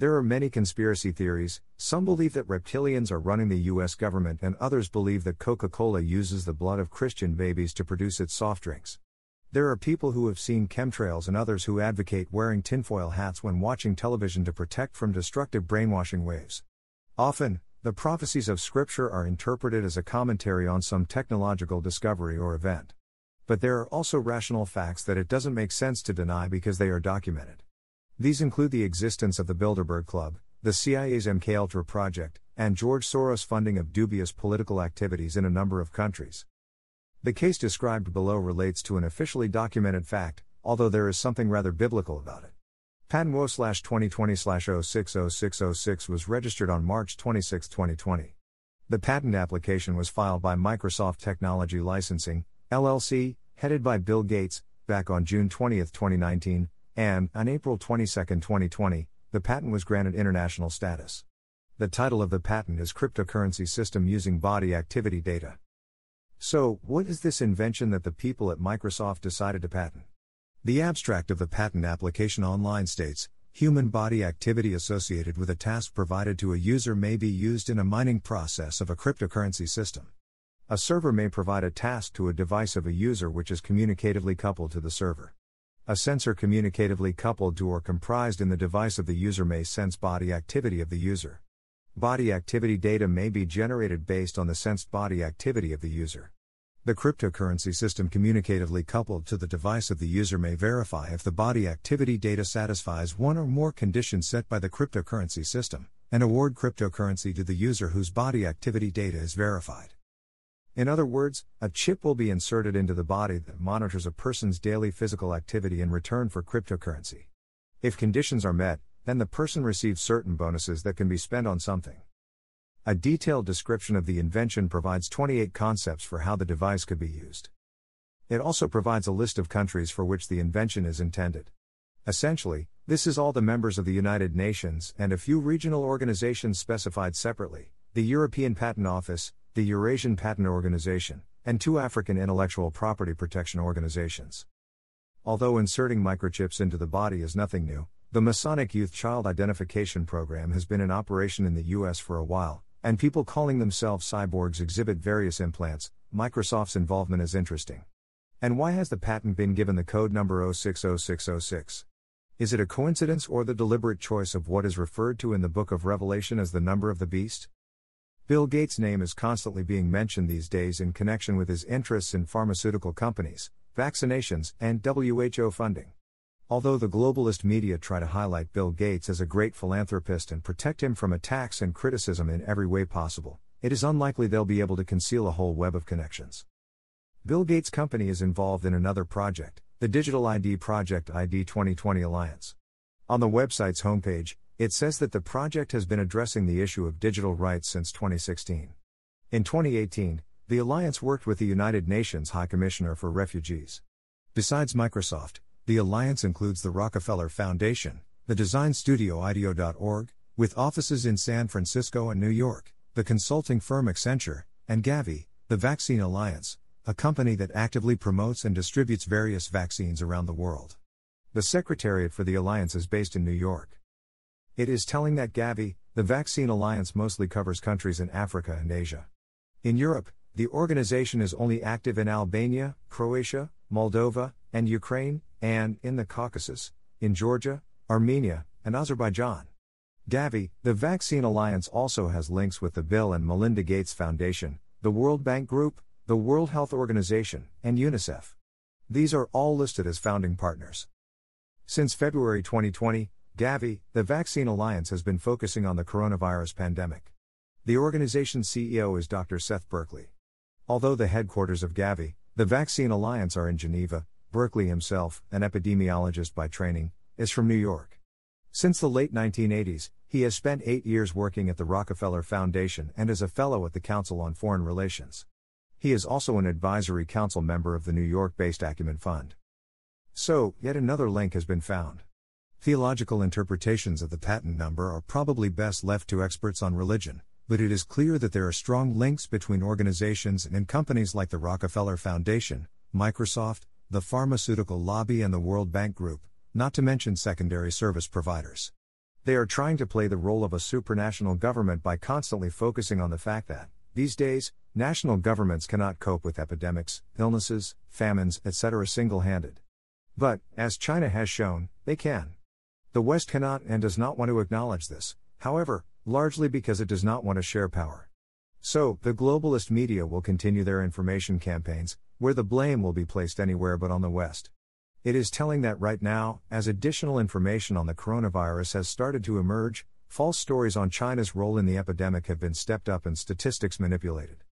There are many conspiracy theories. Some believe that reptilians are running the US government, and others believe that Coca Cola uses the blood of Christian babies to produce its soft drinks. There are people who have seen chemtrails and others who advocate wearing tinfoil hats when watching television to protect from destructive brainwashing waves. Often, the prophecies of Scripture are interpreted as a commentary on some technological discovery or event. But there are also rational facts that it doesn't make sense to deny because they are documented. These include the existence of the Bilderberg Club, the CIA's MKUltra project, and George Soros' funding of dubious political activities in a number of countries. The case described below relates to an officially documented fact, although there is something rather biblical about it. Patent WO 2020 060606 was registered on March 26, 2020. The patent application was filed by Microsoft Technology Licensing, LLC, headed by Bill Gates, back on June 20, 2019, and, on April 22, 2020, the patent was granted international status. The title of the patent is Cryptocurrency System Using Body Activity Data. So, what is this invention that the people at Microsoft decided to patent? The abstract of the patent application online states Human body activity associated with a task provided to a user may be used in a mining process of a cryptocurrency system. A server may provide a task to a device of a user which is communicatively coupled to the server. A sensor communicatively coupled to or comprised in the device of the user may sense body activity of the user. Body activity data may be generated based on the sensed body activity of the user. The cryptocurrency system communicatively coupled to the device of the user may verify if the body activity data satisfies one or more conditions set by the cryptocurrency system, and award cryptocurrency to the user whose body activity data is verified. In other words, a chip will be inserted into the body that monitors a person's daily physical activity in return for cryptocurrency. If conditions are met, then the person receives certain bonuses that can be spent on something. A detailed description of the invention provides 28 concepts for how the device could be used. It also provides a list of countries for which the invention is intended. Essentially, this is all the members of the United Nations and a few regional organizations specified separately the European Patent Office, the Eurasian Patent Organization, and two African intellectual property protection organizations. Although inserting microchips into the body is nothing new, the Masonic Youth Child Identification Program has been in operation in the US for a while, and people calling themselves cyborgs exhibit various implants. Microsoft's involvement is interesting. And why has the patent been given the code number 060606? Is it a coincidence or the deliberate choice of what is referred to in the book of Revelation as the number of the beast? Bill Gates' name is constantly being mentioned these days in connection with his interests in pharmaceutical companies, vaccinations, and WHO funding. Although the globalist media try to highlight Bill Gates as a great philanthropist and protect him from attacks and criticism in every way possible, it is unlikely they'll be able to conceal a whole web of connections. Bill Gates' company is involved in another project, the Digital ID Project ID 2020 Alliance. On the website's homepage, it says that the project has been addressing the issue of digital rights since 2016. In 2018, the alliance worked with the United Nations High Commissioner for Refugees. Besides Microsoft, the alliance includes the Rockefeller Foundation, the design studio IDEO.org, with offices in San Francisco and New York, the consulting firm Accenture, and Gavi, the Vaccine Alliance, a company that actively promotes and distributes various vaccines around the world. The Secretariat for the Alliance is based in New York. It is telling that Gavi, the Vaccine Alliance, mostly covers countries in Africa and Asia. In Europe, the organization is only active in Albania, Croatia, Moldova, and Ukraine, and, in the Caucasus, in Georgia, Armenia, and Azerbaijan. Gavi, the Vaccine Alliance also has links with the Bill and Melinda Gates Foundation, the World Bank Group, the World Health Organization, and UNICEF. These are all listed as founding partners. Since February 2020, Gavi, the Vaccine Alliance has been focusing on the coronavirus pandemic. The organization's CEO is Dr. Seth Berkley. Although the headquarters of Gavi, the Vaccine Alliance are in Geneva, Berkley himself, an epidemiologist by training, is from New York. Since the late 1980s, he has spent eight years working at the Rockefeller Foundation and is a fellow at the Council on Foreign Relations. He is also an advisory council member of the New York based Acumen Fund. So, yet another link has been found. Theological interpretations of the patent number are probably best left to experts on religion, but it is clear that there are strong links between organizations and companies like the Rockefeller Foundation, Microsoft, the pharmaceutical lobby, and the World Bank Group, not to mention secondary service providers. They are trying to play the role of a supranational government by constantly focusing on the fact that, these days, national governments cannot cope with epidemics, illnesses, famines, etc. single handed. But, as China has shown, they can. The West cannot and does not want to acknowledge this, however, largely because it does not want to share power. So, the globalist media will continue their information campaigns, where the blame will be placed anywhere but on the West. It is telling that right now, as additional information on the coronavirus has started to emerge, false stories on China's role in the epidemic have been stepped up and statistics manipulated.